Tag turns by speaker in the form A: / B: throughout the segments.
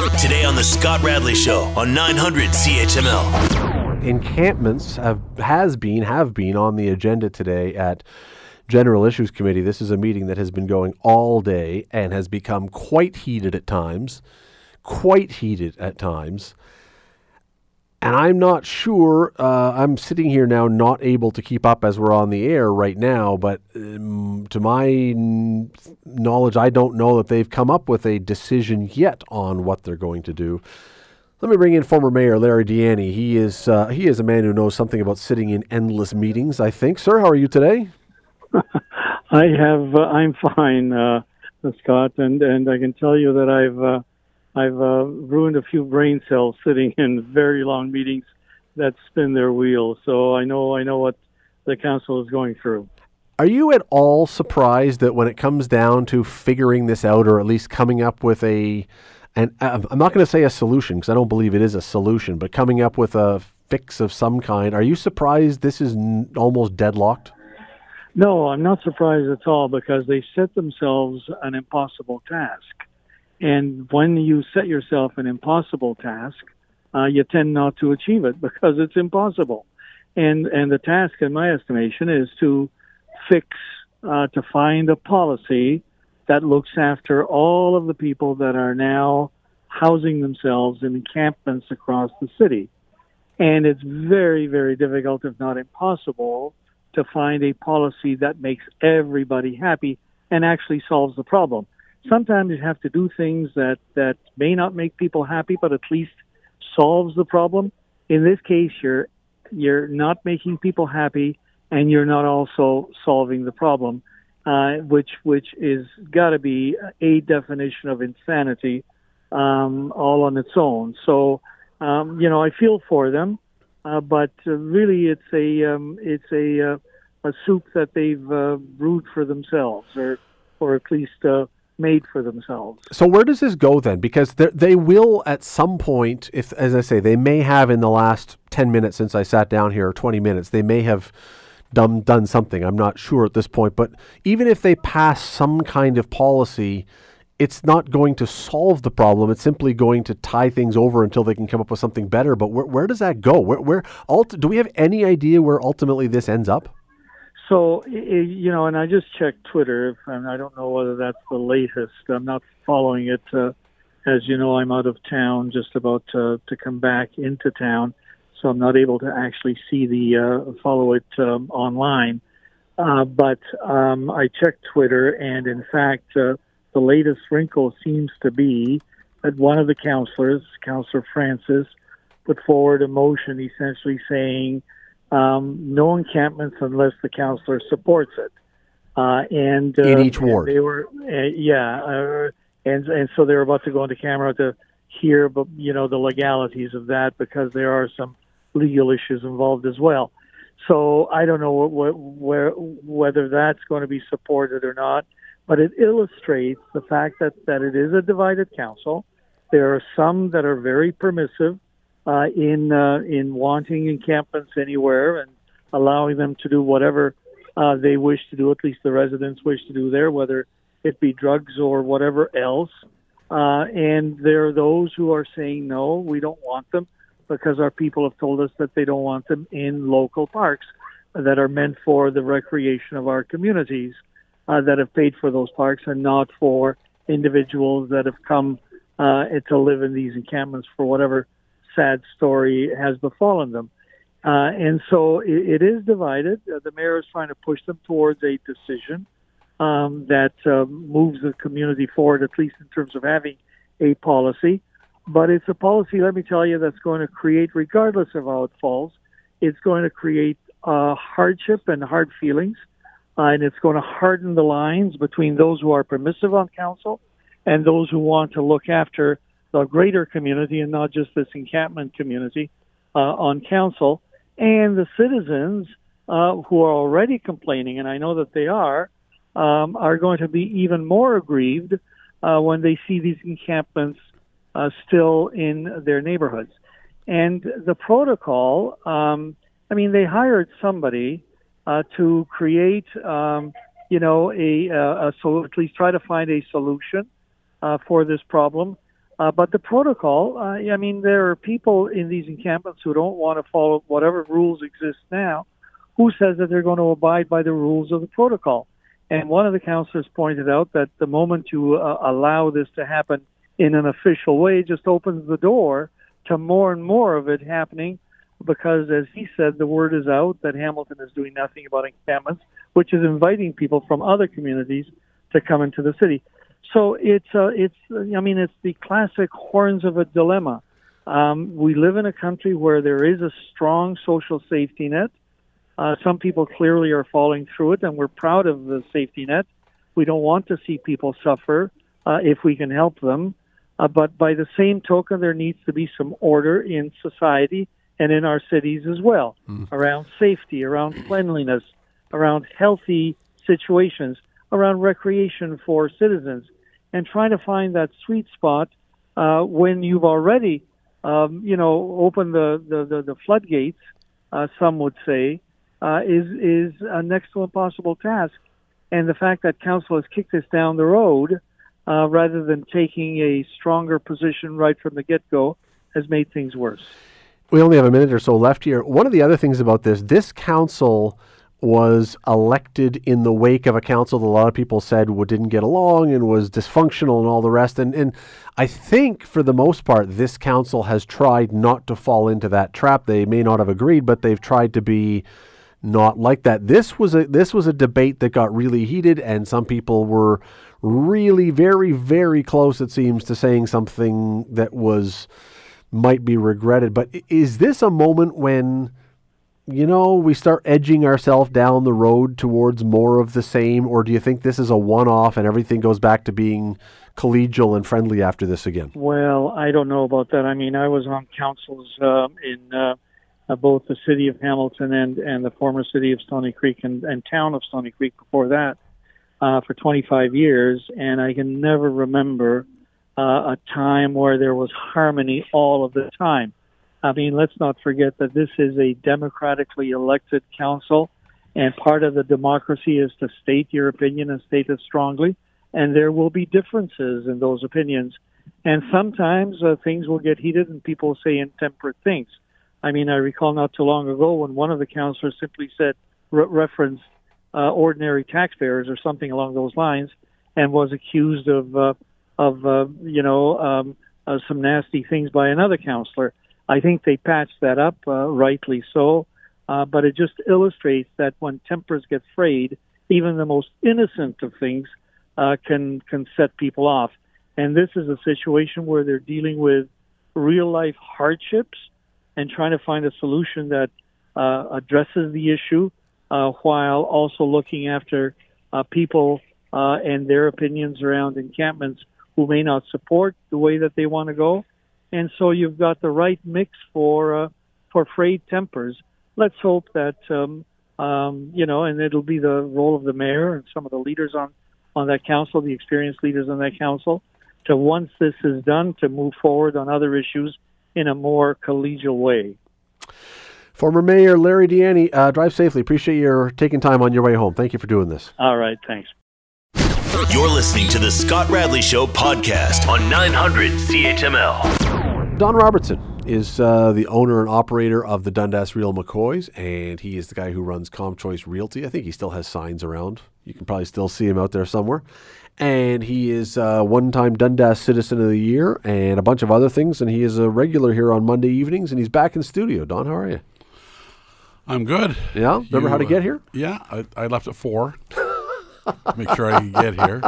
A: Today on the Scott Radley Show on 900 CHML.
B: Encampments have has been have been on the agenda today at General Issues Committee. This is a meeting that has been going all day and has become quite heated at times, quite heated at times. And I'm not sure. Uh, I'm sitting here now, not able to keep up as we're on the air right now. But um, to my n- knowledge, I don't know that they've come up with a decision yet on what they're going to do. Let me bring in former Mayor Larry Di Ianni. He is uh, he is a man who knows something about sitting in endless meetings. I think, sir. How are you today?
C: I have. Uh, I'm fine, uh, Scott, and and I can tell you that I've uh, I've uh, ruined a few brain cells sitting in very long meetings that spin their wheels. So I know I know what the council is going through.
B: Are you at all surprised that when it comes down to figuring this out, or at least coming up with a, and uh, I'm not going to say a solution because I don't believe it is a solution, but coming up with a fix of some kind, are you surprised this is n- almost deadlocked?
C: No, I'm not surprised at all because they set themselves an impossible task. And when you set yourself an impossible task, uh, you tend not to achieve it because it's impossible. And and the task, in my estimation, is to fix, uh, to find a policy that looks after all of the people that are now housing themselves in encampments across the city. And it's very, very difficult, if not impossible, to find a policy that makes everybody happy and actually solves the problem sometimes you have to do things that that may not make people happy, but at least solves the problem. In this case, you're you're not making people happy, and you're not also solving the problem, uh, which which is got to be a definition of insanity, um, all on its own. So, um, you know, I feel for them, uh, but uh, really, it's a um, it's a uh, a soup that they've uh, brewed for themselves, or or at least uh, made for themselves.
B: So where does this go then? Because they will at some point, if as I say, they may have in the last ten minutes since I sat down here, or twenty minutes, they may have done done something. I'm not sure at this point, but even if they pass some kind of policy. It's not going to solve the problem. It's simply going to tie things over until they can come up with something better. But where, where does that go? Where, where ult- do we have any idea where ultimately this ends up?
C: So, you know, and I just checked Twitter, and I don't know whether that's the latest. I'm not following it. Uh, as you know, I'm out of town, just about to, to come back into town, so I'm not able to actually see the uh, follow it um, online. Uh, but um, I checked Twitter, and in fact, uh, the latest wrinkle seems to be that one of the counselors, Counselor Francis, put forward a motion essentially saying um, no encampments unless the counselor supports it. Uh, and uh,
B: in each ward,
C: they were, uh, yeah, uh, and and so they were about to go into camera to hear, but you know the legalities of that because there are some legal issues involved as well. So I don't know what, what, where, whether that's going to be supported or not, but it illustrates the fact that that it is a divided council. There are some that are very permissive uh, in uh, in wanting encampments anywhere and allowing them to do whatever uh, they wish to do. At least the residents wish to do there, whether it be drugs or whatever else. Uh, and there are those who are saying no, we don't want them because our people have told us that they don't want them in local parks that are meant for the recreation of our communities uh, that have paid for those parks and not for individuals that have come uh, to live in these encampments for whatever sad story has befallen them. Uh, and so it, it is divided. Uh, the mayor is trying to push them towards a decision um, that uh, moves the community forward, at least in terms of having a policy. But it's a policy, let me tell you, that's going to create, regardless of how it falls, it's going to create uh, hardship and hard feelings. Uh, and it's going to harden the lines between those who are permissive on council and those who want to look after the greater community and not just this encampment community uh, on council, and the citizens uh, who are already complaining, and I know that they are, um, are going to be even more aggrieved uh, when they see these encampments uh, still in their neighborhoods. And the protocol, um, I mean, they hired somebody uh, to create, um, you know, a, a, a so at least try to find a solution uh, for this problem Uh, but the protocol, uh, I mean, there are people in these encampments who don't want to follow whatever rules exist now. Who says that they're going to abide by the rules of the protocol? And one of the counselors pointed out that the moment you uh, allow this to happen in an official way, just opens the door to more and more of it happening. Because, as he said, the word is out that Hamilton is doing nothing about encampments, which is inviting people from other communities to come into the city. So it's uh, it's I mean it's the classic horns of a dilemma. Um, we live in a country where there is a strong social safety net. Uh, some people clearly are falling through it, and we're proud of the safety net. We don't want to see people suffer uh, if we can help them. Uh, but by the same token, there needs to be some order in society and in our cities as well mm. around safety, around cleanliness, around healthy situations, around recreation for citizens and trying to find that sweet spot uh, when you've already, um, you know, opened the, the, the, the floodgates, uh, some would say, uh, is, is a next to impossible task. And the fact that council has kicked this down the road uh, rather than taking a stronger position right from the get go has made things worse.
B: We only have a minute or so left here. One of the other things about this, this council was elected in the wake of a council that a lot of people said didn't get along and was dysfunctional and all the rest. And, and I think for the most part, this council has tried not to fall into that trap. They may not have agreed, but they've tried to be not like that. This was a this was a debate that got really heated, and some people were really very very close. It seems to saying something that was might be regretted. But is this a moment when? You know, we start edging ourselves down the road towards more of the same, or do you think this is a one off and everything goes back to being collegial and friendly after this again?
C: Well, I don't know about that. I mean, I was on councils uh, in uh, both the city of Hamilton and, and the former city of Stoney Creek and, and town of Stoney Creek before that uh, for 25 years, and I can never remember uh, a time where there was harmony all of the time. I mean, let's not forget that this is a democratically elected council, and part of the democracy is to state your opinion and state it strongly. And there will be differences in those opinions. And sometimes uh, things will get heated and people say intemperate things. I mean, I recall not too long ago when one of the councilors simply said, re- referenced uh, ordinary taxpayers or something along those lines, and was accused of, uh, of uh, you know, um, uh, some nasty things by another councilor. I think they patched that up, uh, rightly so. Uh, but it just illustrates that when tempers get frayed, even the most innocent of things uh, can can set people off. And this is a situation where they're dealing with real life hardships and trying to find a solution that uh, addresses the issue uh, while also looking after uh, people uh, and their opinions around encampments who may not support the way that they want to go and so you've got the right mix for uh, for frayed tempers. Let's hope that um, um, you know, and it'll be the role of the mayor and some of the leaders on on that council, the experienced leaders on that council, to once this is done, to move forward on other issues in a more collegial way.
B: Former Mayor Larry Di uh, drive safely. Appreciate your taking time on your way home. Thank you for doing this.
C: All right, thanks.
A: You're listening to the Scott Radley Show podcast on 900 CHML.
B: Don Robertson is uh, the owner and operator of the Dundas Real McCoys, and he is the guy who runs ComChoice Realty. I think he still has signs around. You can probably still see him out there somewhere. And he is a one time Dundas Citizen of the Year and a bunch of other things. And he is a regular here on Monday evenings, and he's back in studio. Don, how are you?
D: I'm good.
B: Yeah? Remember
D: You,
B: how to
D: uh,
B: get here?
D: Yeah, I, I left at four. Make sure I can get here.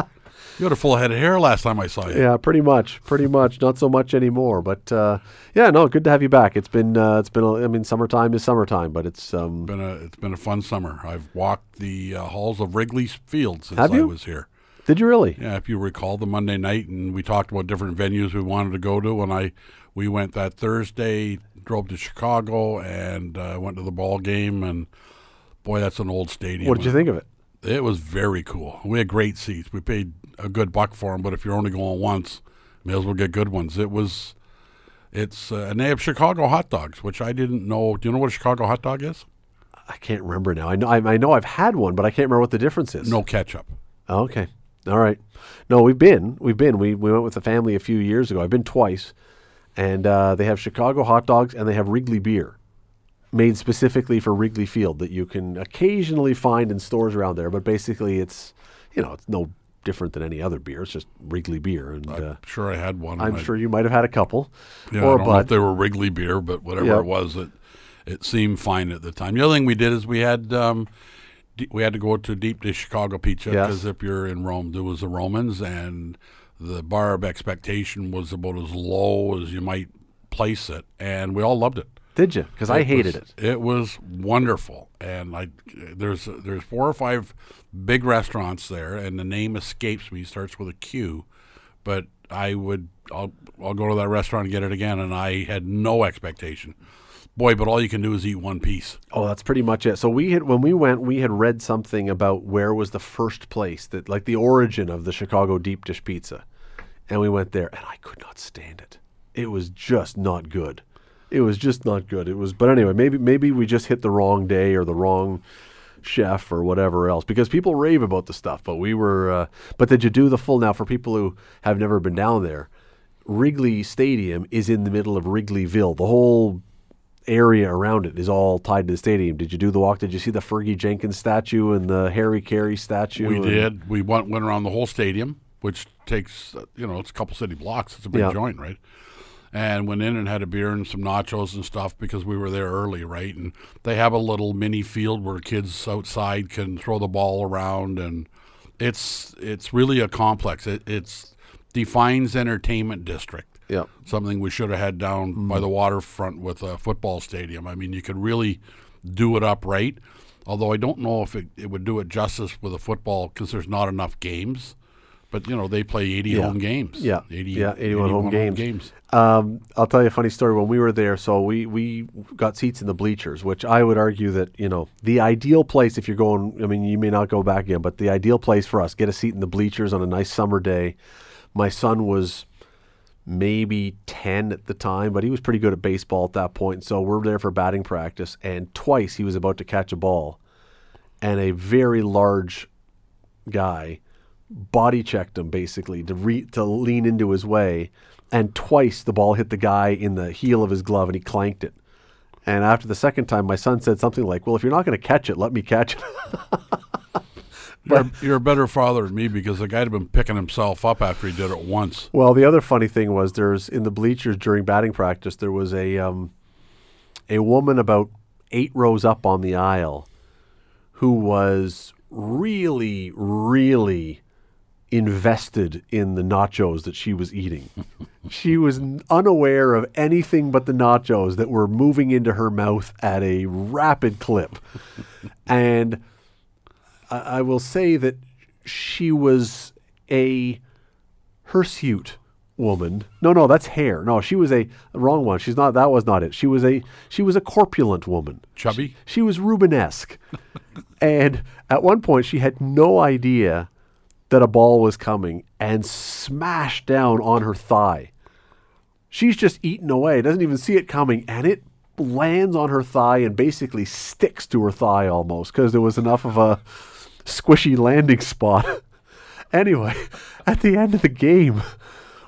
D: You had a full head of hair last time I saw you.
B: Yeah, pretty much, pretty much. Not so much anymore, but uh, yeah, no, good to have you back. It's been, uh, it's been. a- I mean, summertime is summertime, but it's. Um,
D: Been a, it's been a fun summer. I've walked the uh, halls of Wrigley Field since I was here.
B: did you really?
D: Yeah, if you recall the Monday night, and we talked about different venues we wanted to go to, and I we went that Thursday, drove to Chicago, and uh, went to the ball game, and boy, that's an old stadium.
B: What did you think of it?
D: It was very cool. We had great seats. We paid a good buck for them, but if you're only going once, may as well get good ones. It was, it's, uh, and they have Chicago hot dogs, which I didn't know. Do you know what a Chicago hot dog is?
B: I can't remember now. I know. I, I know I've had one, but I can't remember what the difference is.
D: No ketchup.
B: Oh, okay. All right. No, we've been. We've been. We, we went with the family a few years ago. I've been twice. And uh, they have Chicago hot dogs and they have Wrigley beer made specifically for Wrigley Field that you can occasionally find in stores around there. But basically, it's, you know, it's no different than any other beer. It's just Wrigley beer. And uh,
D: I'm sure I had one.
B: I'm
D: I-
B: sure you might have had a couple.
D: Yeah,
B: or
D: I don't know
B: but
D: if they were Wrigley beer, but whatever
B: Yeah.
D: it was, it it seemed fine at the time. The other thing we did is we had um, d- we had to go to deep dish Chicago pizza
B: Yes.
D: because if you're in Rome, there was the Romans, and the bar of expectation was about as low as you might place it, and we all loved it.
B: Did you? Because I hated
D: was-
B: it.
D: It was wonderful, and I there's there's four or five big restaurants there, and the name escapes me. Starts with a Q, but I would I'll I'll go to that restaurant and get it again, and I had no expectation. Boy, but all you can do is eat one piece.
B: Oh, that's pretty much it. So we had when we went, we had read something about where was the first place that like the origin of the Chicago deep dish pizza. And we went there and I could not stand it. It was just not good. It was just not good. It was but anyway, maybe maybe we just hit the wrong day or the wrong chef or whatever else because people rave about the stuff, but we were uh, but did you do the full now for people who have never been down there? Wrigley Stadium is in the middle of Wrigleyville. The whole area around it is all tied to the stadium. Did you do the walk? Did you see the Fergie Jenkins statue and the Harry Caray statue?
D: We did. We went went around the whole stadium, which takes uh, you know it's a couple city blocks. It's a big
B: Yeah.
D: joint, right? And went in and had a beer and some nachos and stuff because we were there early, right? And they have a little mini field where kids outside can throw the ball around, and it's it's really a complex. It it's defines entertainment district
B: Yeah.
D: something we should have had down mm-hmm. by the waterfront with a football stadium. I mean, you could really do it up right. Although I don't know if it, it would do it justice with a football because there's not enough games. But you know they play 80
B: Yeah.
D: home games.
B: Yeah.
D: 80,
B: Yeah, 81 home games.
D: games.
B: Um, I'll tell you a funny story. When we were there, so we, we got seats in the bleachers, which I would argue that, you know, the ideal place if you're going, I mean, you may not go back again, but the ideal place for us, get a seat in the bleachers on a nice summer day. My son was maybe 10 at the time, but he was pretty good at baseball at that point. So we're there for batting practice, and twice he was about to catch a ball, and a very large guy body checked him basically to re- to lean into his way, and twice the ball hit the guy in the heel of his glove and he clanked it. And after the second time, my son said something like, "Well, if you're not going to catch it, let me catch it."
D: You're, you're a better father than me because the guy had been picking himself up after he did it once.
B: Well, the other funny thing was there's in the bleachers during batting practice there was a um, a woman about eight rows up on the aisle who was really, really invested in the nachos that she was eating. she was unaware of anything but the nachos that were moving into her mouth at a rapid clip, and I, I will say that she was a hirsute woman. No, no, that's hair. No, she was a wrong one. She's not. That was not it. She was a she was a corpulent woman.
D: Chubby?
B: She was Rubenesque, and at one point she had no idea that a ball was coming and smashed down on her thigh. She's just eaten away, doesn't even see it coming, and it lands on her thigh and basically sticks to her thigh almost because there was enough of a squishy landing spot. anyway, at the end of the game,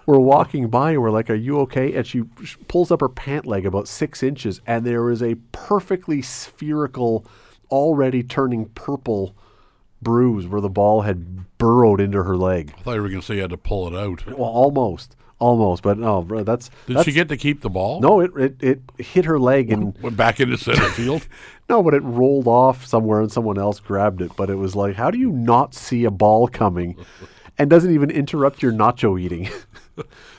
B: we're walking by and we're like, Are you okay? And she pulls up her pant leg about six inches, and there is a perfectly spherical, already turning purple bruise where the ball had burrowed into her leg.
D: I thought you were going to say you had to pull it out.
B: Well, almost. Almost. But no, bro, that's.
D: Did
B: that's-
D: she get to keep the ball?
B: No, it, it, it hit her leg and.
D: Went back into center field.
B: No, but it rolled off somewhere and someone else grabbed it. But it was like, how do you not see a ball coming and doesn't even interrupt your nacho eating?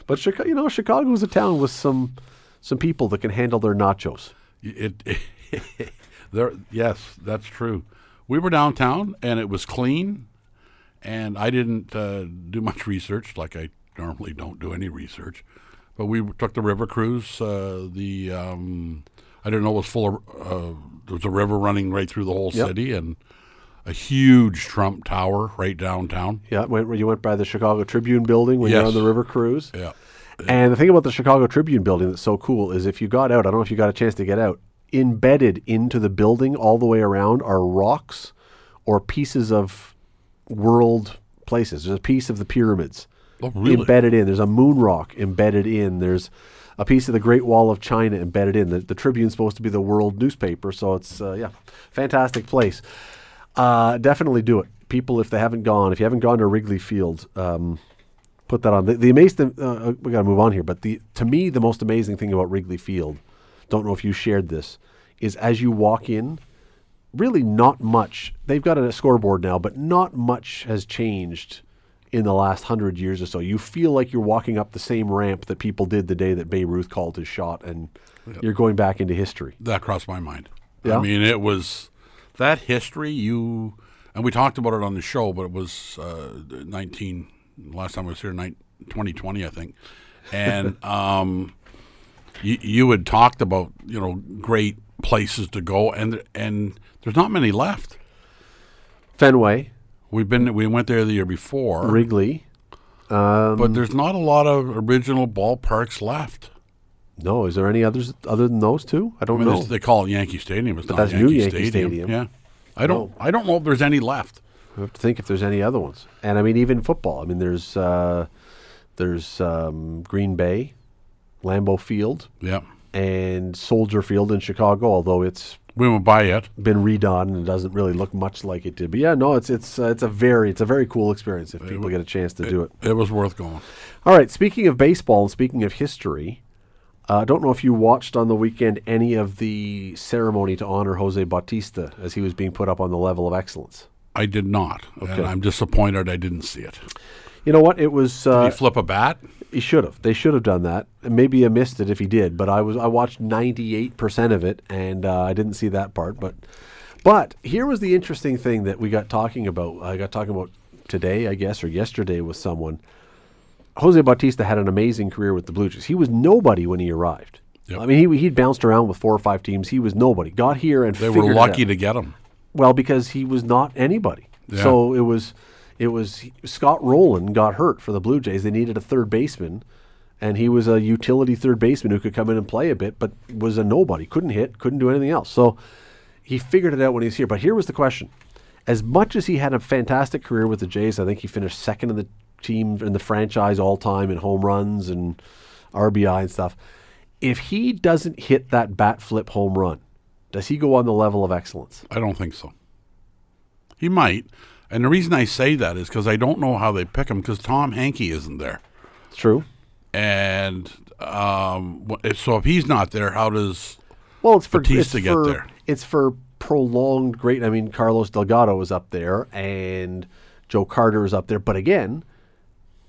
B: but Chicago, you know, Chicago is a town with some some people that can handle their nachos.
D: It, there, yes, that's true. We were downtown and it was clean, and I didn't uh, do much research, like I normally don't do any research. But we took the river cruise. Uh, the um, I didn't know it was full of. Uh, there was a river running right through the whole
B: Yep.
D: city, and a huge Trump Tower right downtown.
B: Yeah, went, you went by the Chicago Tribune building when you're on the river cruise.
D: Yeah,
B: And the thing about the Chicago Tribune building that's so cool is if you got out, I don't know if you got a chance to get out, embedded into the building all the way around are rocks or pieces of world places. There's a piece of the pyramids
D: Oh, really?
B: embedded in. There's a moon rock embedded in. There's a piece of the Great Wall of China embedded in. The, the Tribune's supposed to be the world newspaper, so it's uh, yeah, fantastic place. Uh, definitely do it, people. If they haven't gone, if you haven't gone to Wrigley Field, um, put that on. The, the amazing, uh, we got to move on here, but the to me the most amazing thing about Wrigley Field, don't know if you shared this, is as you walk in, really not much. They've got a scoreboard now, but not much has changed in the last hundred years or so. You feel like you're walking up the same ramp that people did the day that Babe Ruth called his shot, and you're going back into history.
D: that crossed my mind.
B: Yeah?
D: I mean, it was that history. You and we talked about it on the show, but it was uh, nineteen. Last time I was here, nine, 2020, I think, and um, you, you had talked about you know great places to go, and and there's not many left.
B: Fenway,
D: We've been we went there the year before,
B: Wrigley. Um,
D: but there's not a lot of original ballparks left.
B: no, is there any others other than those two? I
D: I
B: don't
D: mean,
B: know.
D: they call it Yankee Stadium. It's not
B: that's
D: Yankee,
B: new Yankee
D: Stadium.
B: Stadium.
D: Yeah, I don't. I don't know if there's any left.
B: I have to think if there's any other ones. And I mean, even football. I mean, there's uh, there's um, Green Bay, Lambeau Field,
D: Yeah,
B: and Soldier Field in Chicago. Although it's
D: we went by it.
B: been redone and it doesn't really look much like it did. But yeah, no, it's it's uh, it's a very it's a very cool experience if people get a chance to do it.
D: It was worth going.
B: All right. Speaking of baseball and speaking of history, uh, I don't know if you watched on the weekend any of the ceremony to honor Jose Bautista as he was being put up on the level of excellence.
D: I did not,
B: Okay.
D: and I'm disappointed I didn't see it.
B: You know what? It was.
D: Did
B: Uh,
D: he flip a bat?
B: He should have. They should have done that. Maybe I missed it if he did, but I was I watched 98% of it and uh, I didn't see that part, but but here was the interesting thing that we got talking about. I got talking about today, I guess, or yesterday with someone. Jose Bautista had an amazing career with the Blue Jays. He was nobody when he arrived.
D: Yep.
B: I mean, he he'd bounced around with four or five teams. He was nobody. Got here and
D: They were lucky to get him.
B: Well, because he was not anybody.
D: Yeah.
B: So it was, it was Scott Rolen got hurt for the Blue Jays. They needed a third baseman, and he was a utility third baseman who could come in and play a bit, but was a nobody. Couldn't hit, couldn't do anything else. So he figured it out when he was here. But here was the question: As much as he had a fantastic career with the Jays, I think he finished second in the team in the franchise all time in home runs and RBI and stuff. If he doesn't hit that bat flip home run, does he go on the level of excellence?
D: I don't think so. He might, and the reason I say that is because I don't know how they pick him because Tom Henke isn't there,
B: It's true.
D: and um, so if he's not there, how does
B: Well, it's for
D: Bautista
B: it's
D: get
B: for,
D: there.
B: It's for prolonged great. I mean, Carlos Delgado is up there, and Joe Carter is up there. But again,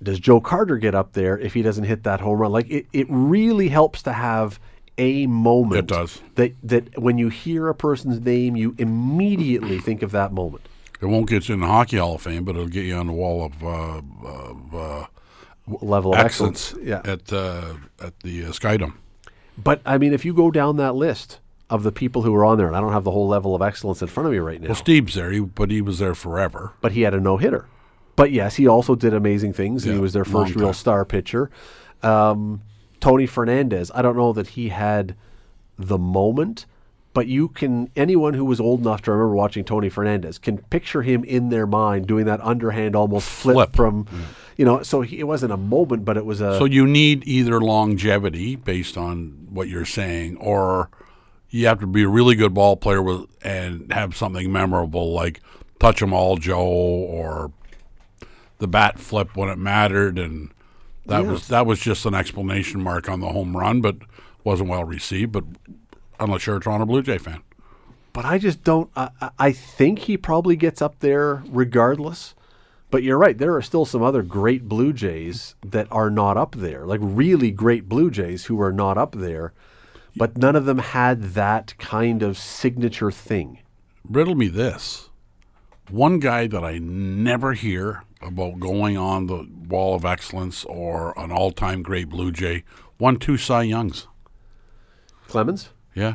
B: does Joe Carter get up there if he doesn't hit that home run? Like it, it really helps to have a moment.
D: It does.
B: that that when you hear a person's name, you immediately think of that moment.
D: It won't get you in the Hockey Hall of Fame, but it'll get you on the wall of, uh, of uh,
B: Level of excellence.
D: excellence
B: Yeah.
D: at uh, at the uh, SkyDome.
B: But I mean, if you go down that list of the people who were on there, and I don't have the whole level of excellence in front of me right now.
D: Well, Stieb's there, he, but he was there forever.
B: but he had a no hitter. But yes, he also did amazing things. and he was their first real star pitcher. Um, Tony Fernandez, I don't know that he had the moment, but you can anyone who was old enough to remember watching Tony Fernandez can picture him in their mind doing that underhand almost flip,
D: Flip.
B: from, mm. you know. So he, it wasn't a moment, but it was a.
D: So you need either longevity based on what you're saying, or you have to be a really good ball player with and have something memorable like touch 'em all Joe or the bat flip when it mattered, and that was that was just an explanation mark on the home run, but wasn't well received. But unless you're a Toronto Blue Jay fan,
B: but I just don't. I, I- think he probably gets up there regardless. But you're right. There are still some other great Blue Jays that are not up there, like really great Blue Jays who are not up there. But none of them had that kind of signature thing.
D: riddle me this: one guy that I never hear about going on the wall of excellence or an all-time great Blue Jay won two Cy Youngs.
B: Clemens.
D: Yeah.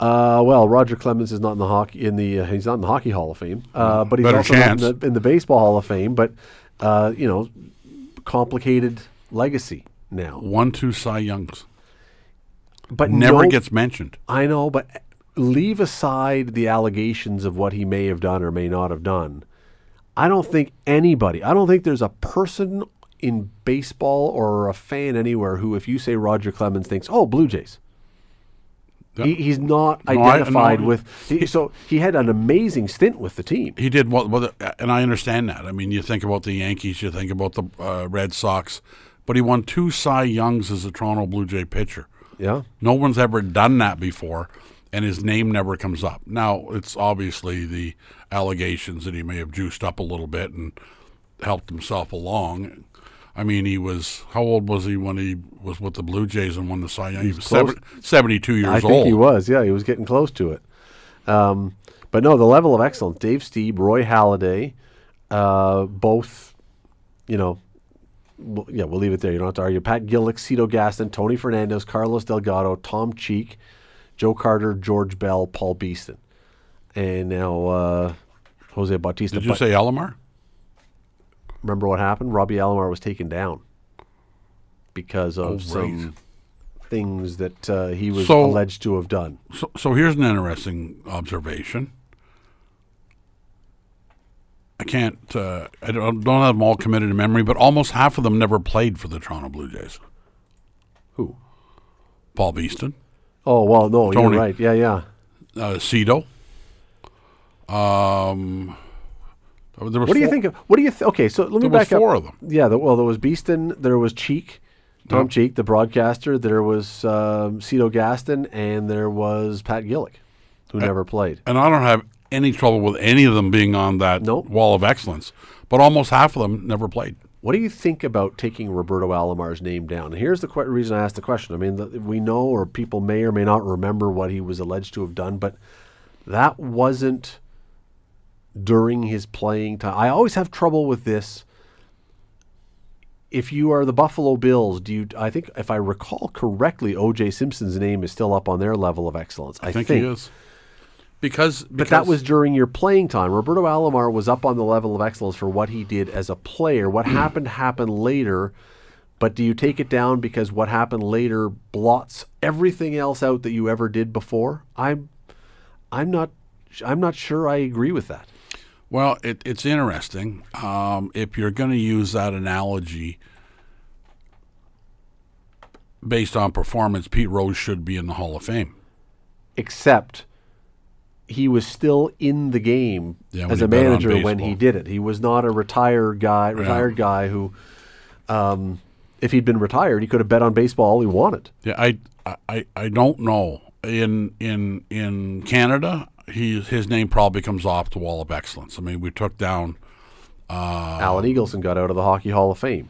B: Uh, well, Roger Clemens is not in the hockey in the uh, he's not in the hockey Hall of Fame, uh, but he's
D: Better
B: also not in the, in the baseball Hall of Fame. But uh, you know, complicated legacy now.
D: One, two Cy Youngs.
B: But
D: Never
B: no-
D: gets mentioned.
B: I know, but leave aside the allegations of what he may have done or may not have done. I don't think anybody, I don't think there's a person in baseball or a fan anywhere who, if you say Roger Clemens, thinks, oh, Blue Jays. He, he's not
D: No, I-
B: identified
D: no.
B: with. He, so he had an amazing stint with the team.
D: He did well, well, and I understand that. I mean, you think about the Yankees, you think about the uh, Red Sox, but he won two Cy Youngs as a Toronto Blue Jay pitcher.
B: Yeah.
D: No one's ever done that before, and his name never comes up. Now, it's obviously the allegations that he may have juiced up a little bit and helped himself along. I mean, he was how old was he when he was with the Blue Jays and won the Cy Young? He was
B: close.
D: seven, 72 years old.
B: I think
D: old.
B: he was. Yeah, he was getting close to it. Um, but no, the level of excellence. Dave Stieb, Roy Halladay, uh, both. You know, well, yeah, we'll leave it there. You don't have to argue. Pat Gillick, Cito Gaston, Tony Fernandez, Carlos Delgado, Tom Cheek, Joe Carter, George Bell, Paul Beeston, and now uh, Jose Bautista.
D: Did you
B: But
D: say Alomar?
B: Remember what happened? Robbie Alomar was taken down because of
D: Oh,
B: some things that uh, he was
D: So-
B: alleged to have done.
D: So, so here's an interesting observation. I can't, uh, I don't, don't have them all committed to memory, but almost half of them never played for the Toronto Blue Jays.
B: Who?
D: Paul Beeston,
B: Oh well, no,
D: Tony.
B: you're right. Yeah, yeah.
D: uh, Cito. Um,
B: What do you think of? What do you? Th- okay, so let me
D: There was
B: back
D: four
B: up.
D: of them.
B: Yeah, the, well, there was Beeston, there was Cheek, Tom
D: Yeah.
B: Cheek, the broadcaster. There was um, Cito Gaston, and there was Pat Gillick, who
D: Uh,
B: never played.
D: And I don't have any trouble with any of them being on that
B: Nope.
D: wall of excellence, but almost half of them never played.
B: What do you think about taking Roberto Alomar's name down? Here's the que- reason I asked the question. I mean, the, we know, or people may or may not remember what he was alleged to have done, but that wasn't during his playing time. I always have trouble with this. If you are the Buffalo Bills, do you? I think, if I recall correctly, O.J. Simpson's name is still up on their level of excellence. I,
D: I think, he is. Because,
B: but that was during your playing time. Roberto Alomar was up on the level of excellence for what he did as a player. What hmm. happened happened later, but do you take it down because what happened later blots everything else out that you ever did before? I'm I'm not I'm not sure I agree with that.
D: Well, it, it's interesting. Um, if you're going to use that analogy based on performance, Pete Rose should be in the Hall of Fame.
B: Except he was still in the game
D: Yeah,
B: as a manager when he did it. He was not a retired guy, retired guy who um, if he'd been retired, he could have bet on baseball all he wanted.
D: Yeah, I, I, I don't know. In in in Canada, he his name probably comes off the wall of excellence. I mean, we took down uh,
B: Alan Eagleson got out of the Hockey Hall of Fame.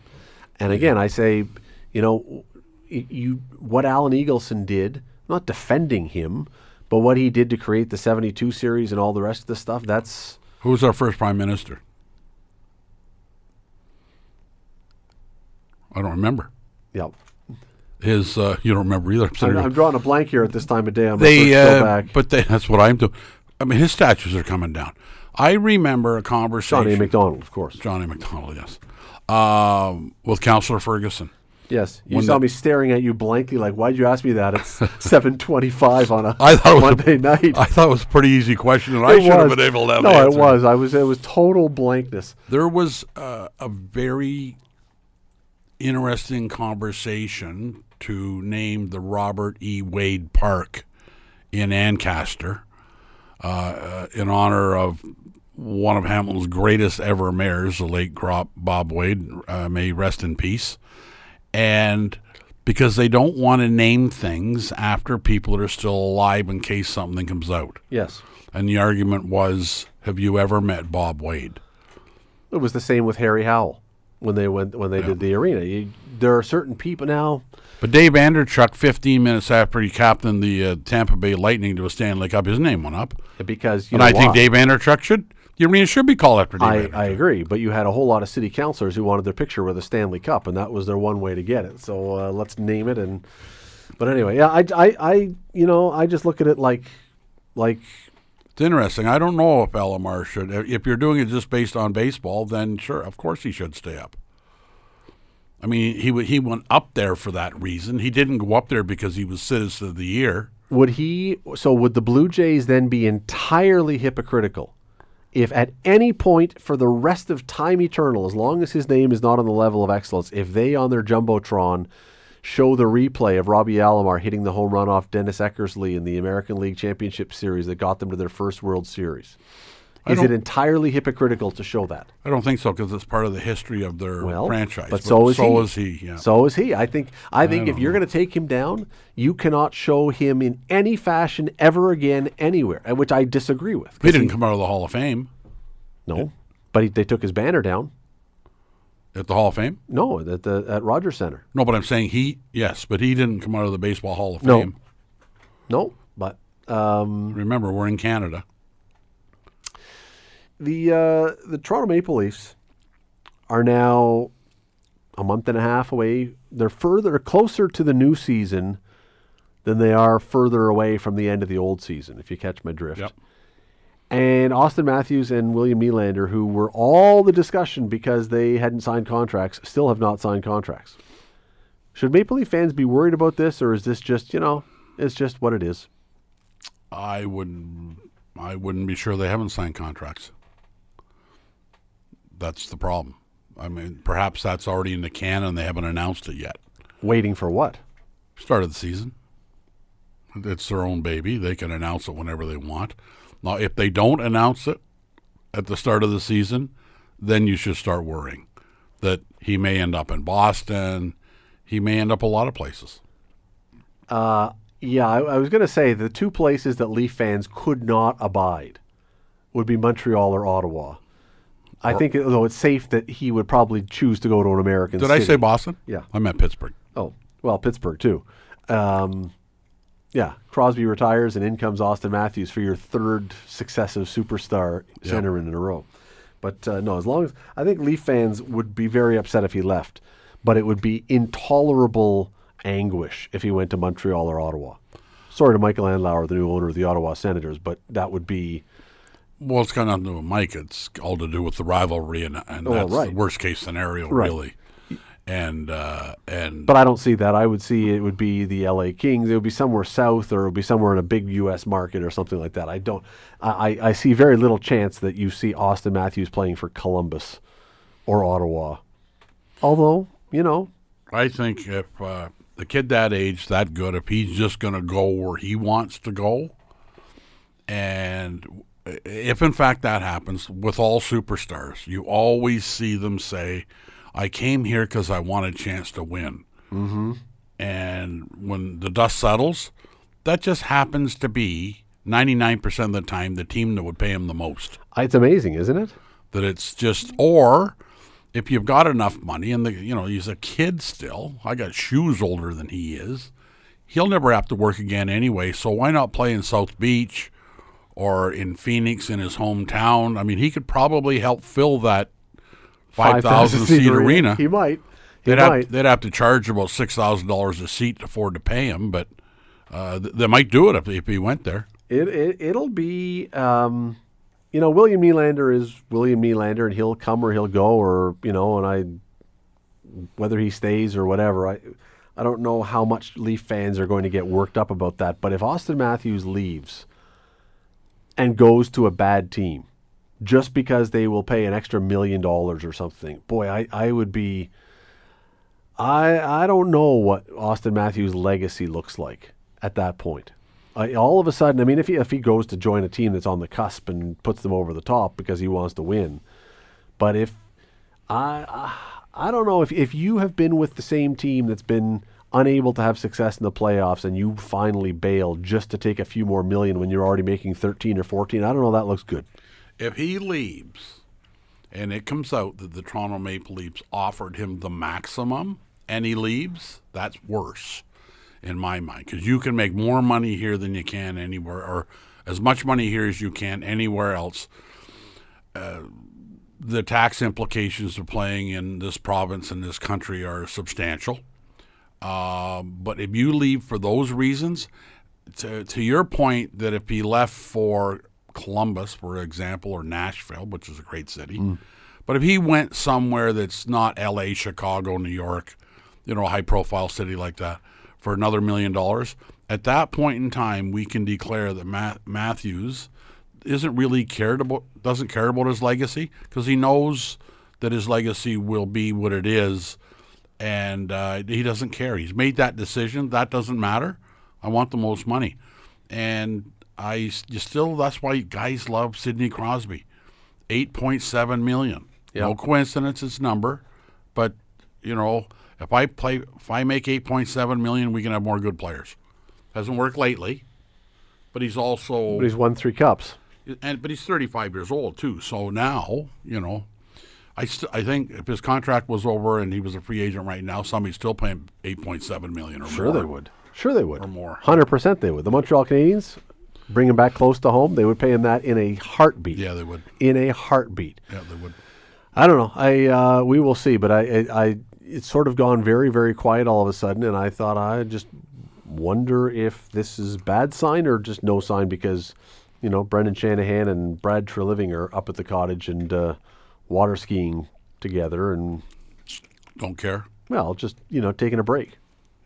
B: And again, I say, you know, you what Alan Eagleson did, I'm not defending him, but what he did to create the 72 series and all the rest of the stuff, that's
D: who was our first prime minister. I don't remember
B: yeah.
D: His. Uh, you don't remember either. I'm
B: I'm, drawing a blank here at this time of day. I'm
D: they
B: go
D: uh,
B: back.
D: but they, that's what I'm doing. I mean, his statues are coming down. I remember a conversation.
B: Johnny McDonald, of course.
D: Johnny McDonald, yes, um, with Councillor Ferguson.
B: Yes, you
D: When
B: saw
D: the-
B: me staring at you blankly, like, "Why'd you ask me that?" It's 7:25 on a
D: I thought it was
B: Monday night.
D: I thought it was a pretty easy question, and I
B: It
D: should have been able to have
B: No,
D: the
B: it was. I was. It was total blankness.
D: There was uh, a very interesting conversation to name the Robert E. Wade Park in Ancaster uh, uh, in honor of one of Hamilton's greatest ever mayors, the late Bob Wade. Uh, may rest in peace. And because they don't want to name things after people that are still alive in case something comes out.
B: Yes,
D: And the argument was, have you ever met Bob Wade?
B: it was the same with Harry Howell when they went when they did the arena. You, there are certain people now.
D: But Dave Andreychuk, 15 minutes after he captained the uh, Tampa Bay Lightning to a Stanley Cup, his name went up.
B: Because you
D: and I think
B: why?
D: Dave Andreychuk should, the arena should be called after Dave
B: I,
D: Andreychuk.
B: I agree, but you had a whole lot of city councilors who wanted their picture with a Stanley Cup, and that was their one way to get it. So uh, let's name it. And but anyway, yeah, I, I, I, you know, I just look at it like, like
D: It's interesting. I don't know if Alomar should. If you're doing it just based on baseball, then sure, of course he should stay up. I mean, he he went up there for that reason. He didn't go up there because he was Citizen of the Year.
B: would he? So would the Blue Jays then be entirely hypocritical if at any point for the rest of time eternal, as long as his name is not on the level of excellence, if they on their jumbotron show the replay of Robbie Alomar hitting the home run off Dennis Eckersley in the American League Championship Series that got them to their first World Series,
D: I
B: is it entirely hypocritical to show that?
D: I don't think so because it's part of the history of their
B: Well,
D: franchise.
B: but so is
D: so
B: he.
D: is he. Yeah.
B: So is he. I think. I think if you're going to take him down, you cannot show him in any fashion ever again anywhere, and which I disagree with.
D: he didn't come out of the Hall of Fame.
B: No, but he, they took his banner down.
D: At the Hall of Fame?
B: No, at the at Rogers Center.
D: No, but I'm saying he, yes, but he didn't come out of the Baseball Hall of
B: No.
D: Fame.
B: No, but um,
D: Remember, we're in Canada.
B: The uh, the Toronto Maple Leafs are now a month and a half away. They're further closer to the new season than they are further away from the end of the old season. If you catch my drift.
D: Yep.
B: And Auston Matthews and William Nylander, who were all the discussion because they hadn't signed contracts, still have not signed contracts. Should Maple Leaf fans be worried about this, or is this just you know, it's just what it is?
D: I wouldn't. I wouldn't be sure they haven't signed contracts. That's the problem. I mean, perhaps that's already in the can and they haven't announced it yet.
B: Waiting for what?
D: Start of the season. It's their own baby. They can announce it whenever they want. Now, if they don't announce it at the start of the season, then you should start worrying that he may end up in Boston. He may end up a lot of places.
B: Uh, yeah, I, I was going to say the two places that Leaf fans could not abide would be Montreal or Ottawa. I think, though, it's safe that he would probably choose to go to an American.
D: Did I
B: city.
D: say Boston?
B: Yeah.
D: I meant Pittsburgh.
B: Oh, well, Pittsburgh too. Um, yeah, Crosby retires, and in comes Auston Matthews for your third successive superstar centerman in a row. But uh, no, as long as I think Leaf fans would be very upset if he left, but it would be intolerable anguish if he went to Montreal or Ottawa. Sorry to Michael Andlauer, the new owner of the Ottawa Senators, but that would be
D: Well, it's got nothing to do with Mike. It's all to do with the rivalry, and, and
B: Oh,
D: that's
B: right.
D: the worst case scenario,
B: Right.
D: really. And uh, and
B: But I don't see that. I would see it would be the L.A. Kings. It would be somewhere south, or it would be somewhere in a big U.S. market, or something like that. I don't. I, I- see very little chance that you see Auston Matthews playing for Columbus or Ottawa. Although, you know,
D: I think if uh, the kid that age, that good, if he's just going to go where he wants to go, and if in fact that happens with all superstars, you always see them say, "I came here because I want a chance to win." Mm-hmm. And when the dust settles, that just happens to be ninety-nine percent of the time the team that would pay him the most
B: it's amazing, isn't it?
D: that it's just or if you've got enough money and the you know he's a kid still i got shoes older than he is he'll never have to work again anyway so why not play in south beach or in phoenix in his hometown i mean he could probably help fill that 5000 seat arena
B: He might. He
D: they'd
B: might.
D: have, they'd have to charge about $6000 a seat to afford to pay him but uh, they might do it if, if he went there
B: It, it it'll be um, you know William Nylander is William Nylander and he'll come or he'll go or you know and I whether he stays or whatever I I don't know how much Leaf fans are going to get worked up about that but if Auston Matthews leaves and goes to a bad team just because they will pay an extra million dollars or something boy I I would be I I don't know what Auston Matthews' legacy looks like at that point. I, all of a sudden, I mean, if he if he goes to join a team that's on the cusp and puts them over the top because he wants to win, but if I I, don't know if if you have been with the same team that's been unable to have success in the playoffs and you finally bail just to take a few more million when you're already making 13 or 14, I don't know that looks good.
D: if he leaves and it comes out that the Toronto Maple Leafs offered him the maximum and he leaves, that's worse in my mind because you can make more money here than you can anywhere or as much money here as you can anywhere else. Uh, the tax implications of playing in this province and this country are substantial. Um, but if you leave for those reasons, to, to your point that if he left for Columbus, for example, or Nashville, which is a great city, but if he went somewhere that's not L.A., Chicago, New York, you know, a high-profile city like that, for another million dollars, at that point in time, we can declare that Ma- Matthews, isn't really cared about doesn't care about his legacy because he knows that his legacy will be what it is, and uh, he doesn't care. He's made that decision. That doesn't matter. I want the most money, and I you still that's why guys love Sidney Crosby, eight point seven million. No
B: Yep.
D: coincidence, it's number, but you know if I play if I make eight point seven million, we can have more good players. Hasn't worked lately, but he's also
B: But he's won three cups.
D: and but he's 35 years old too. So now, you know, I st- I think if his contract was over and he was a free agent right now, somebody's still paying 8.7 million or
B: Sure,
D: more.
B: they would. Sure, they would.
D: Or more.
B: Hundred percent, they would. The Montreal Canadiens bring him back close to home. They would pay him that in a heartbeat.
D: Yeah, they would.
B: In a heartbeat.
D: Yeah, they would.
B: I don't know. I uh, we will see, but I, I, I it's sort of gone very very quiet all of a sudden, and I thought I just wonder if this is bad sign or just no sign because you know Brendan Shanahan and Brad Treliving are up at the cottage and uh, water skiing together, and
D: Don't care.
B: well, just you know taking a break.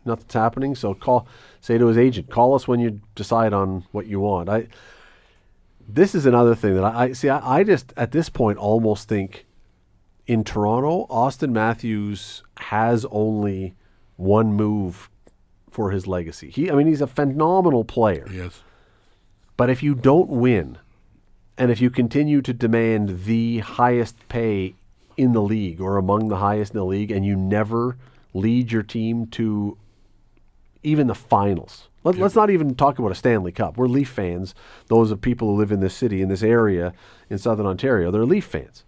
B: Nothing's happening, so call say to his agent, call us when you decide on what you want. I this is another thing that I, I see. I, I just at this point almost think in Toronto, Auston Matthews has only one move for his legacy. He, I mean, he's a phenomenal player.
D: Yes.
B: But if you don't win, and if you continue to demand the highest pay in the league or among the highest in the league, and you never lead your team to even the finals. Let, Let's not even talk about a Stanley Cup. We're Leaf fans. Those of people who live in this city, in this area, in Southern Ontario, they're Leaf fans.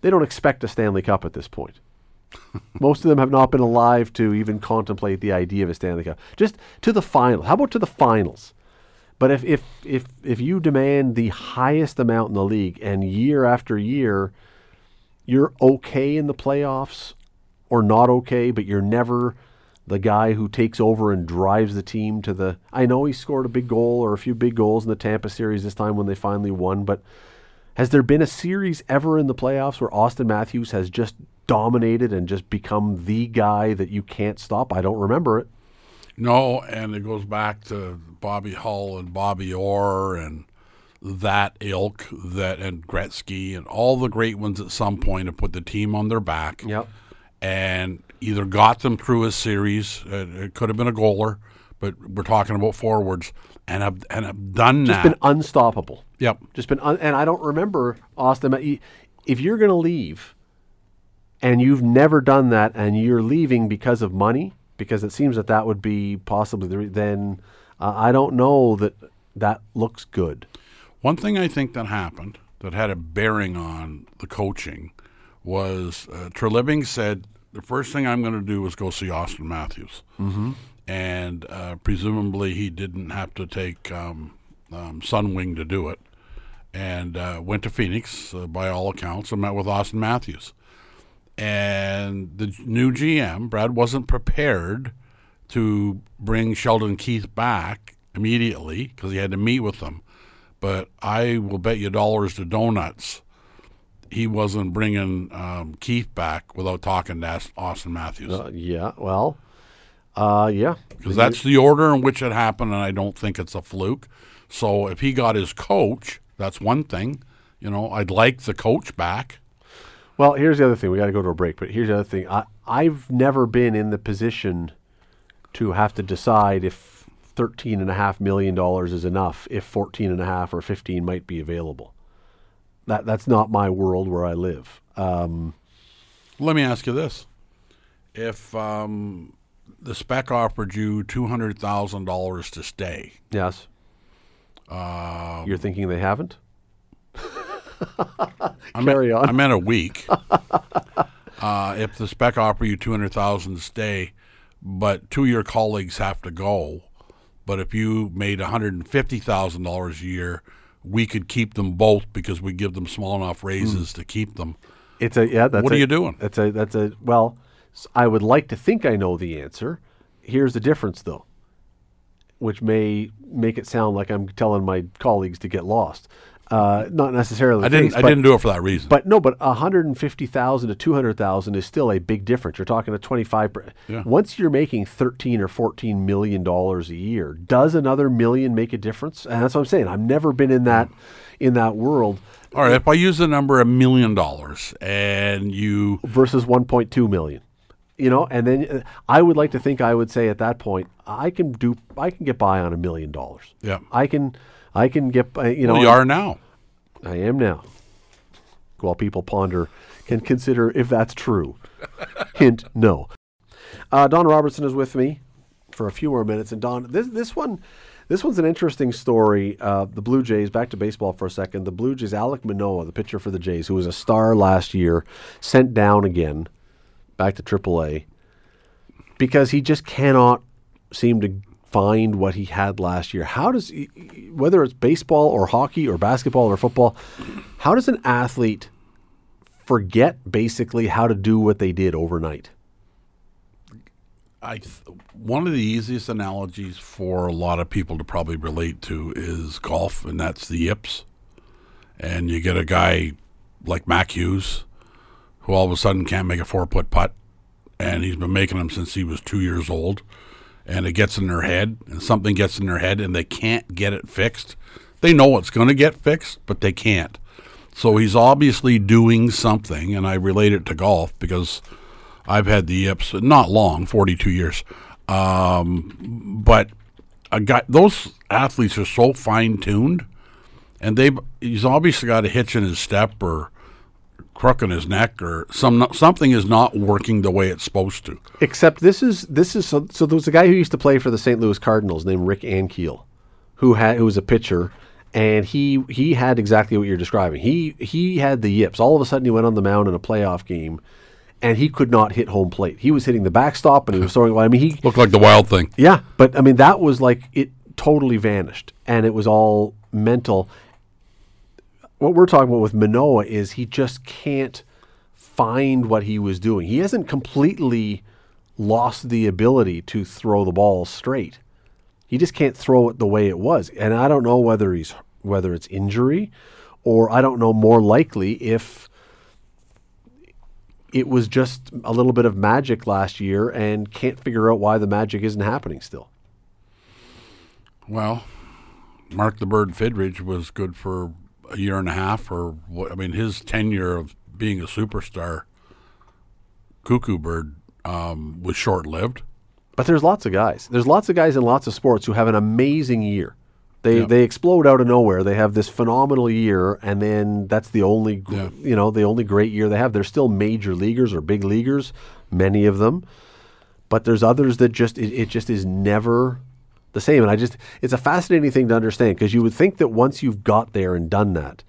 B: They don't expect a Stanley Cup at this point. Most of them have not been alive to even contemplate the idea of a Stanley Cup. Just to the final. How about to the finals? But if if if if you demand the highest amount in the league and year after year you're okay in the playoffs or not okay, but you're never the guy who takes over and drives the team to the I know he scored a big goal or a few big goals in the Tampa series this time when they finally won, but has there been a series ever in the playoffs where Auston Matthews has just dominated and just become the guy that you can't stop? I don't remember it.
D: No, and it goes back to Bobby Hull and Bobby Orr and that ilk that and Gretzky and all the great ones at some point have put the team on their back.
B: Yep.
D: and either got them through a series. Uh, it could have been a goaler, but we're talking about forwards, and have and have done
B: Just
D: that.
B: Just been unstoppable.
D: yep.
B: Just been, un- and I don't remember Auston. If you're going to leave, and you've never done that, and you're leaving because of money, because it seems that that would be possibly the, re- then uh, I don't know that that looks good.
D: One thing I think that happened that had a bearing on the coaching was uh, Treliving said the first thing I'm going to do is go see Auston Matthews, mm-hmm. and uh, presumably he didn't have to take um, um, Sunwing to do it, and uh, went to Phoenix uh, by all accounts and met with Auston Matthews, and the new GM Brad wasn't prepared to bring Sheldon Keefe back immediately because he had to meet with them but I will bet you dollars to donuts he wasn't bringing um, Keith back without talking to Auston Matthews.
B: Uh, yeah, well, uh, yeah.
D: Because that's the order in which it happened, and I don't think it's a fluke. So if he got his coach, that's one thing. You know, I'd like the coach back.
B: Well, here's the other thing. We got to go to a break, but here's the other thing. I, I've never been in the position to have to decide if thirteen and a half million dollars is enough, if fourteen and a half or fifteen might be available. That that's not my world where I live. Um,
D: Let me ask you this: If um, the spec offered you two hundred thousand dollars to stay,
B: yes.
D: Um,
B: You're thinking they haven't?
D: I
B: Carry
D: meant,
B: on.
D: I meant a week. uh, if the spec offer you two hundred thousand to stay, but two of your colleagues have to go, but if you made one hundred and fifty thousand dollars a year, we could keep them both because we give them small enough raises hmm. to keep them.
B: It's a yeah. That's
D: What are you doing?
B: That's a that's a well. I would like to think I know the answer. Here's the difference, though, which may make it sound like I'm telling my colleagues to get lost. Uh, not necessarily.
D: I didn't.
B: case,
D: I
B: but-
D: didn't do it for that reason.
B: But no, but 150,000 to 200,000 is still a big difference. You're talking a 25 per-
D: Yeah.
B: Once you're making 13 or 14 million dollars a year, does another million make a difference? And that's what I'm saying. I've never been in that in that world
D: All right, if I use the number a million dollars and you
B: versus 1.2 million. You know, and then uh, I would like to think I would say at that point I can do I can get by on a million dollars.
D: Yeah.
B: I can I can get uh, you know
D: well, you are now.
B: I am now. While people ponder, can consider if that's true. Hint: No. Uh, Don Robertson is with me for a few more minutes, and Don, this this one, this one's an interesting story. Uh, the Blue Jays. Back to baseball for a second. The Blue Jays. Alek Manoah, the pitcher for the Jays, who was a star last year, sent down again, back to AAA, because he just cannot seem to find what he had last year. How does, he- whether it's baseball or hockey or basketball or football, how does an athlete forget basically how to do what they did overnight?
D: I th- one of the easiest analogies for a lot of people to probably relate to is golf, and that's the yips. And you get a guy like Mac Hughes, who all of a sudden can't make a four foot putt, and he's been making them since he was two years old. And it gets in their head, and something gets in their head, and they can't get it fixed. They know it's going to get fixed, but they can't. So he's obviously doing something, and I relate it to golf because I've had the yips not long, 42 years. Um, but a guy, those athletes are so fine tuned, and they he's obviously got a hitch in his step or crook in his neck or some something is not working the way it's supposed to.
B: Except this is this is so, so there was a guy who used to play for the St. Louis Cardinals named Rick Ankiel, who had who was a pitcher, and he he had exactly what you're describing. He he had the yips. All of a sudden, he went on the mound in a playoff game, and he could not hit home plate. He was hitting the backstop, and he was throwing. I mean, he
D: Looked like the wild thing.
B: yeah, but I mean that was like it totally vanished, and it was all mental. What we're talking about with Manoah is he just can't find what he was doing. He hasn't completely lost the ability to throw the ball straight. He just can't throw it the way it was, and I don't know whether he's whether it's injury, or I don't know more likely if it was just a little bit of magic last year and can't figure out why the magic isn't happening still.
D: Well, Mark the Bird Fidrych was good for a year and a half, or what? I mean, his tenure of being a superstar, Cuckoo Bird, um, was short lived.
B: But there's lots of guys. There's lots of guys in lots of sports who have an amazing year. They they explode out of nowhere. They have this phenomenal year, and then that's the only gr-
D: Yeah.
B: you know the only great year they have. They're still major leaguers or big leaguers, many of them. But there's others that just it, it just is never the same. And I just it's a fascinating thing to understand because you would think that once you've got there and done that,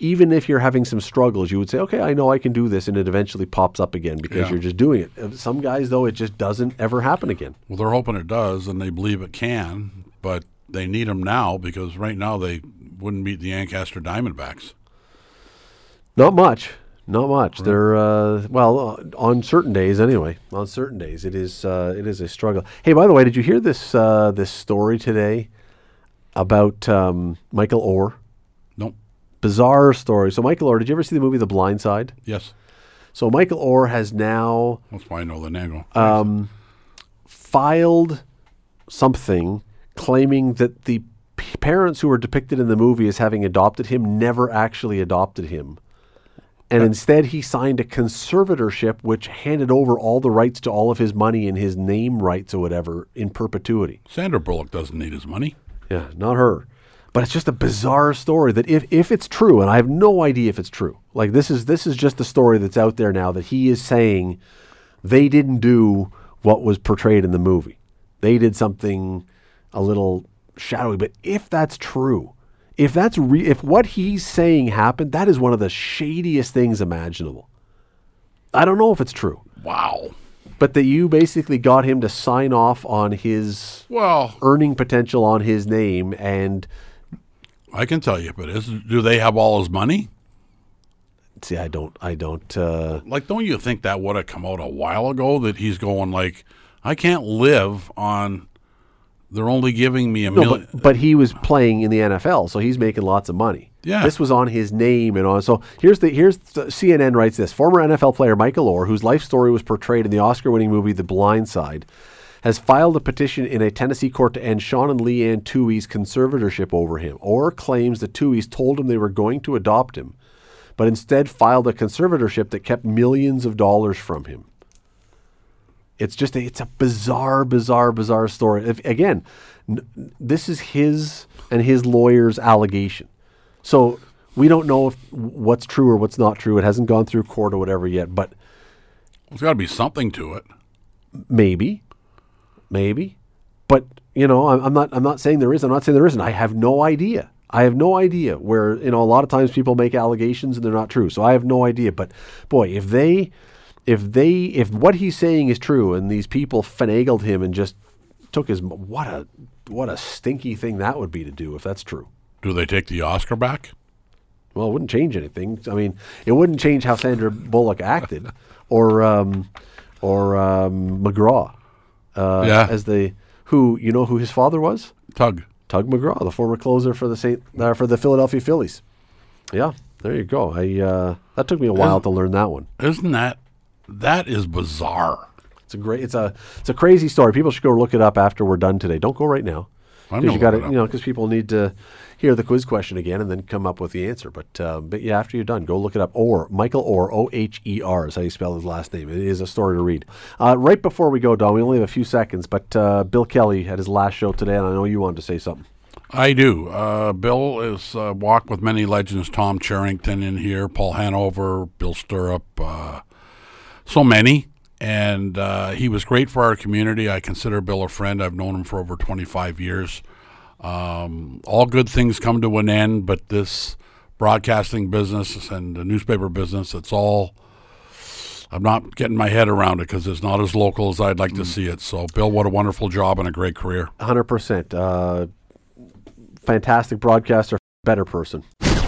B: even if you're having some struggles, you would say, okay, I know I can do this, and it eventually pops up again because
D: Yeah.
B: you're just doing it. Some guys, though, it just doesn't ever happen again.
D: Well, they're hoping it does, and they believe it can, but they need them now because right now they wouldn't beat the Ancaster Diamondbacks.
B: Not much. Not much. They're uh, well uh, on certain days anyway. On certain days, it is uh, it is a struggle. Hey, by the way, did you hear this uh, this story today about um, Michael Oher?
D: Nope.
B: Bizarre story. So Michael Oher, did you ever see the movie The Blind Side?
D: Yes.
B: So Michael Oher has now
D: That's why I know the name.
B: Um, filed something claiming that the p- parents who were depicted in the movie as having adopted him never actually adopted him. And instead, he signed a conservatorship which handed over all the rights to all of his money and his name rights or whatever in perpetuity.
D: Sandra Bullock doesn't need his money.
B: Yeah, not her. But it's just a bizarre story that if, if it's true, and I have no idea if it's true, like this is this is just a story that's out there now that he is saying they didn't do what was portrayed in the movie. They did something a little shadowy. But if that's true, if that's re- if what he's saying happened, that is one of the shadiest things imaginable. I don't know if it's true,
D: Wow.
B: but that you basically got him to sign off on his
D: Well,
B: earning potential on his name and
D: I can tell you, but is do they have all his money?
B: see i don't i don't uh
D: Like, don't you think that would have come out a while ago that he's going like, I can't live on They're only giving me a
B: No,
D: million.
B: but, but he was playing in the NFL, so he's making lots of money.
D: Yeah.
B: This was on his name and on. So here's the here's the, CNN writes this: former NFL player Michael Oher, whose life story was portrayed in the Oscar-winning movie The Blind Side, has filed a petition in a Tennessee court to end Sean and Leigh Anne Tuohy's conservatorship over him. Oher claims the Tuohys told him they were going to adopt him, but instead filed a conservatorship that kept millions of dollars from him. It's just a, it's a bizarre, bizarre, bizarre story. If, again, n- this is his and his lawyer's allegation. So we don't know if what's true or what's not true. It hasn't gone through court or whatever yet, but
D: There's got to be something to it.
B: maybe, maybe. But you know, I'm, I'm not. I'm not saying there is. I'm not saying there isn't. I have no idea. I have no idea where you know a lot of times people make allegations and they're not true. So I have no idea. But boy, if they, if they, if what he's saying is true and these people finagled him and just took his what a what a stinky thing that would be to do if that's true.
D: Do they take the Oscar back?
B: Well, it wouldn't change anything. I mean, it wouldn't change how Sandra Bullock acted, or um, or um, McGraw, uh,
D: Yeah.
B: as the who you know who his father was,
D: Tug.
B: Tug McGraw, the former closer for the Saint uh, for the Philadelphia Phillies. Yeah, there you go. I uh, that took me a while
D: Isn't-
B: to learn that one.
D: Isn't that that is bizarre?
B: It's a great. It's a it's a crazy story. People should go look it up after we're done today. Don't go right now. Because you got to, you know, because people need to hear the quiz question again and then come up with the answer. But, uh, but yeah, after you're done, go look it up. Or Michael Oher, O H E R is how you spell his last name. It is a story to read. Uh, right before we go, Don, we only have a few seconds, but uh, Bill Kelly had his last show today, and I know you wanted to say something.
D: I do. Uh, Bill is uh, walked with many legends. Tom Charrington in here, Paul Hanover, Bill Sturrup, uh, so many. And uh, he was great for our community. I consider Bill a friend. I've known him for over 25 years. Um, all good things come to an end, but this broadcasting business and the newspaper business, it's all. I'm not getting my head around it because it's not as local as I'd like to see it. So, Bill, what a wonderful job and a great career.
B: 100%. Uh, fantastic broadcaster, better person.